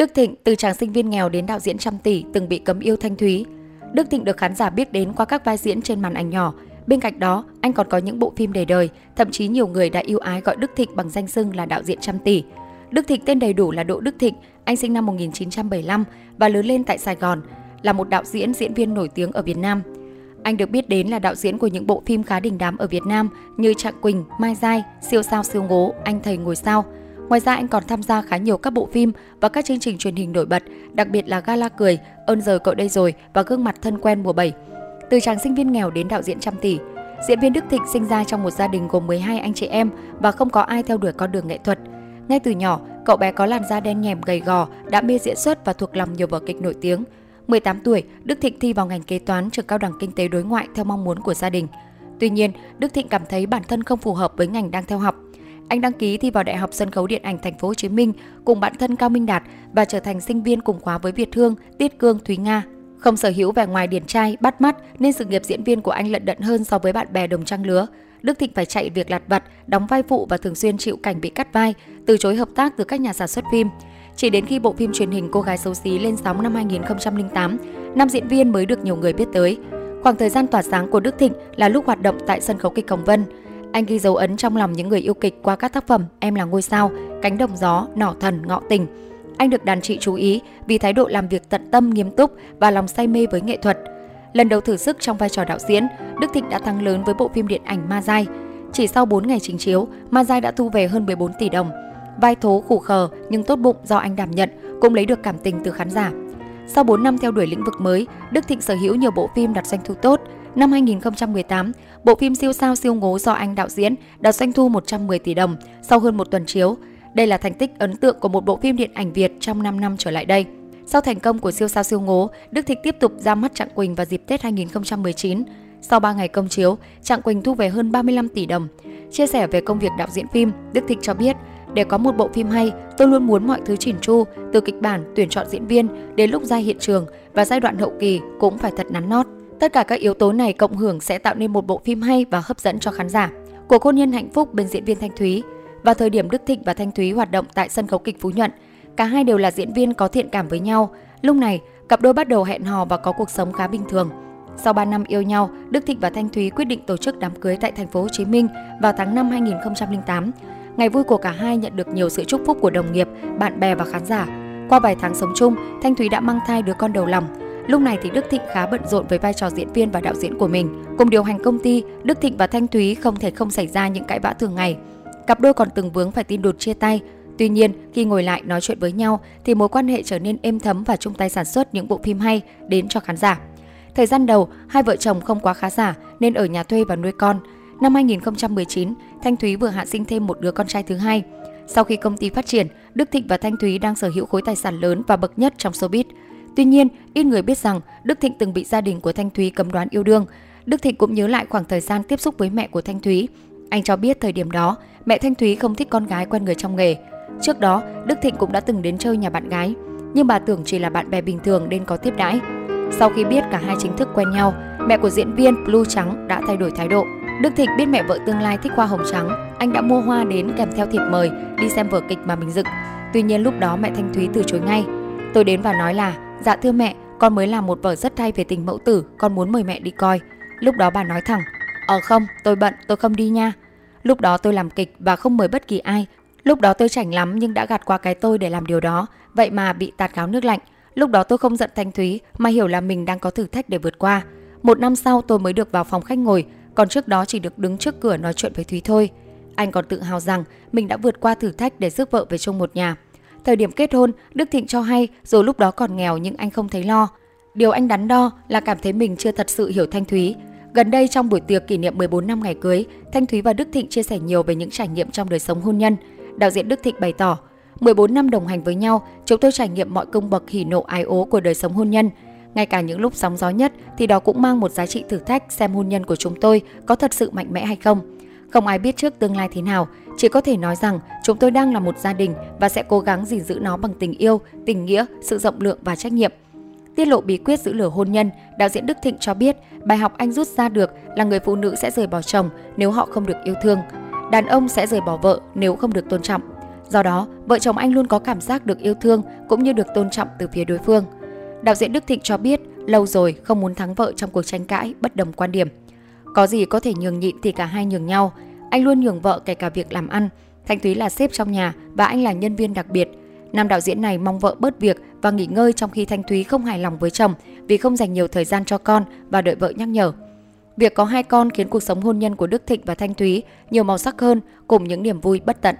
Đức Thịnh từ chàng sinh viên nghèo đến đạo diễn trăm tỷ từng bị cấm yêu Thanh Thúy. Đức Thịnh được khán giả biết đến qua các vai diễn trên màn ảnh nhỏ. Bên cạnh đó, anh còn có những bộ phim để đời, thậm chí nhiều người đã yêu ái gọi Đức Thịnh bằng danh xưng là đạo diễn trăm tỷ. Đức Thịnh tên đầy đủ là Đỗ Đức Thịnh, anh sinh năm 1975 và lớn lên tại Sài Gòn, là một đạo diễn diễn viên nổi tiếng ở Việt Nam. Anh được biết đến là đạo diễn của những bộ phim khá đình đám ở Việt Nam như Trạng Quỳnh, Mai Giai, Siêu sao siêu ngố, Anh thầy ngồi sao. Ngoài ra anh còn tham gia khá nhiều các bộ phim và các chương trình truyền hình nổi bật, đặc biệt là Gala cười, Ơn giờ cậu đây rồi và Gương mặt thân quen mùa 7. Từ chàng sinh viên nghèo đến đạo diễn trăm tỷ, diễn viên Đức Thịnh sinh ra trong một gia đình gồm 12 anh chị em và không có ai theo đuổi con đường nghệ thuật. Ngay từ nhỏ, cậu bé có làn da đen nhèm gầy gò, đã mê diễn xuất và thuộc lòng nhiều vở kịch nổi tiếng. 18 tuổi, Đức Thịnh thi vào ngành kế toán trường cao đẳng kinh tế đối ngoại theo mong muốn của gia đình. Tuy nhiên, Đức Thịnh cảm thấy bản thân không phù hợp với ngành đang theo học. Anh đăng ký thi vào Đại học Sân khấu Điện ảnh Thành phố Hồ Chí Minh cùng bạn thân Cao Minh Đạt và trở thành sinh viên cùng khóa với Việt Hương, Tiết Cương, Thúy Nga. Không sở hữu vẻ ngoài điển trai, bắt mắt nên sự nghiệp diễn viên của anh lận đận hơn so với bạn bè đồng trang lứa. Đức Thịnh phải chạy việc lặt vặt, đóng vai phụ và thường xuyên chịu cảnh bị cắt vai, từ chối hợp tác từ các nhà sản xuất phim. Chỉ đến khi bộ phim truyền hình Cô gái xấu xí lên sóng năm 2008, nam diễn viên mới được nhiều người biết tới. Khoảng thời gian tỏa sáng của Đức Thịnh là lúc hoạt động tại sân khấu kịch Hồng Vân. Anh ghi dấu ấn trong lòng những người yêu kịch qua các tác phẩm Em là ngôi sao, Cánh đồng gió, Nỏ thần, Ngọ tình. Anh được đàn chị chú ý vì thái độ làm việc tận tâm, nghiêm túc và lòng say mê với nghệ thuật. Lần đầu thử sức trong vai trò đạo diễn, Đức Thịnh đã thắng lớn với bộ phim điện ảnh Ma Giai. Chỉ sau 4 ngày trình chiếu, Ma Giai đã thu về hơn 14 tỷ đồng. Vai thố khủ khờ nhưng tốt bụng do anh đảm nhận cũng lấy được cảm tình từ khán giả. Sau 4 năm theo đuổi lĩnh vực mới, Đức Thịnh sở hữu nhiều bộ phim đạt doanh thu tốt. Năm 2018, bộ phim siêu sao siêu ngố do anh đạo diễn đạt doanh thu 110 tỷ đồng sau hơn một tuần chiếu. Đây là thành tích ấn tượng của một bộ phim điện ảnh Việt trong 5 năm trở lại đây. Sau thành công của siêu sao siêu ngố, Đức Thịnh tiếp tục ra mắt Trạng Quỳnh vào dịp Tết 2019. Sau 3 ngày công chiếu, Trạng Quỳnh thu về hơn 35 tỷ đồng. Chia sẻ về công việc đạo diễn phim, Đức Thịnh cho biết, để có một bộ phim hay, tôi luôn muốn mọi thứ chỉn chu, từ kịch bản, tuyển chọn diễn viên đến lúc ra hiện trường và giai đoạn hậu kỳ cũng phải thật nắn nót. Tất cả các yếu tố này cộng hưởng sẽ tạo nên một bộ phim hay và hấp dẫn cho khán giả. Cuộc hôn nhân hạnh phúc bên diễn viên Thanh Thúy. Vào thời điểm Đức Thịnh và Thanh Thúy hoạt động tại sân khấu kịch Phú Nhuận, cả hai đều là diễn viên có thiện cảm với nhau. Lúc này, cặp đôi bắt đầu hẹn hò và có cuộc sống khá bình thường. Sau 3 năm yêu nhau, Đức Thịnh và Thanh Thúy quyết định tổ chức đám cưới tại thành phố Hồ Chí Minh vào tháng 5 2008. Ngày vui của cả hai nhận được nhiều sự chúc phúc của đồng nghiệp, bạn bè và khán giả. Qua vài tháng sống chung, Thanh Thúy đã mang thai đứa con đầu lòng. Lúc này thì Đức Thịnh khá bận rộn với vai trò diễn viên và đạo diễn của mình. Cùng điều hành công ty, Đức Thịnh và Thanh Thúy không thể không xảy ra những cãi vã thường ngày. Cặp đôi còn từng vướng phải tin đột chia tay. Tuy nhiên, khi ngồi lại nói chuyện với nhau thì mối quan hệ trở nên êm thấm và chung tay sản xuất những bộ phim hay đến cho khán giả. Thời gian đầu, hai vợ chồng không quá khá giả nên ở nhà thuê và nuôi con. Năm 2019, Thanh Thúy vừa hạ sinh thêm một đứa con trai thứ hai. Sau khi công ty phát triển, Đức Thịnh và Thanh Thúy đang sở hữu khối tài sản lớn và bậc nhất trong showbiz. Tuy nhiên, ít người biết rằng Đức Thịnh từng bị gia đình của Thanh Thúy cấm đoán yêu đương. Đức Thịnh cũng nhớ lại khoảng thời gian tiếp xúc với mẹ của Thanh Thúy. Anh cho biết thời điểm đó, mẹ Thanh Thúy không thích con gái quen người trong nghề. Trước đó, Đức Thịnh cũng đã từng đến chơi nhà bạn gái, nhưng bà tưởng chỉ là bạn bè bình thường nên có tiếp đãi. Sau khi biết cả hai chính thức quen nhau, mẹ của diễn viên Blue Trắng đã thay đổi thái độ. Đức Thịnh biết mẹ vợ tương lai thích hoa hồng trắng, anh đã mua hoa đến kèm theo thiệp mời đi xem vở kịch mà mình dựng. Tuy nhiên lúc đó mẹ Thanh Thúy từ chối ngay. Tôi đến và nói là, dạ thưa mẹ, con mới làm một vở rất hay về tình mẫu tử, con muốn mời mẹ đi coi. Lúc đó bà nói thẳng, ờ không, tôi bận, tôi không đi nha. Lúc đó tôi làm kịch và không mời bất kỳ ai. Lúc đó tôi chảnh lắm nhưng đã gạt qua cái tôi để làm điều đó, vậy mà bị tạt gáo nước lạnh. Lúc đó tôi không giận Thanh Thúy mà hiểu là mình đang có thử thách để vượt qua. Một năm sau tôi mới được vào phòng khách ngồi, còn trước đó chỉ được đứng trước cửa nói chuyện với Thúy thôi. Anh còn tự hào rằng mình đã vượt qua thử thách để rước vợ về chung một nhà. Thời điểm kết hôn, Đức Thịnh cho hay dù lúc đó còn nghèo nhưng anh không thấy lo. Điều anh đắn đo là cảm thấy mình chưa thật sự hiểu Thanh Thúy. Gần đây trong buổi tiệc kỷ niệm 14 năm ngày cưới, Thanh Thúy và Đức Thịnh chia sẻ nhiều về những trải nghiệm trong đời sống hôn nhân. Đạo diễn Đức Thịnh bày tỏ, 14 năm đồng hành với nhau, chúng tôi trải nghiệm mọi cung bậc hỉ nộ ái ố của đời sống hôn nhân. Ngay cả những lúc sóng gió nhất thì đó cũng mang một giá trị thử thách xem hôn nhân của chúng tôi có thật sự mạnh mẽ hay không. Không ai biết trước tương lai thế nào, chỉ có thể nói rằng chúng tôi đang là một gia đình và sẽ cố gắng gìn giữ nó bằng tình yêu, tình nghĩa, sự rộng lượng và trách nhiệm. Tiết lộ bí quyết giữ lửa hôn nhân, đạo diễn Đức Thịnh cho biết bài học anh rút ra được là người phụ nữ sẽ rời bỏ chồng nếu họ không được yêu thương. Đàn ông sẽ rời bỏ vợ nếu không được tôn trọng. Do đó, vợ chồng anh luôn có cảm giác được yêu thương cũng như được tôn trọng từ phía đối phương. Đạo diễn Đức Thịnh cho biết lâu rồi không muốn thắng vợ trong cuộc tranh cãi, bất đồng quan điểm. Có gì có thể nhường nhịn thì cả hai nhường nhau. Anh luôn nhường vợ kể cả việc làm ăn. Thanh Thúy là sếp trong nhà và anh là nhân viên đặc biệt. Nam đạo diễn này mong vợ bớt việc và nghỉ ngơi trong khi Thanh Thúy không hài lòng với chồng vì không dành nhiều thời gian cho con và đợi vợ nhắc nhở. Việc có hai con khiến cuộc sống hôn nhân của Đức Thịnh và Thanh Thúy nhiều màu sắc hơn cùng những niềm vui bất tận.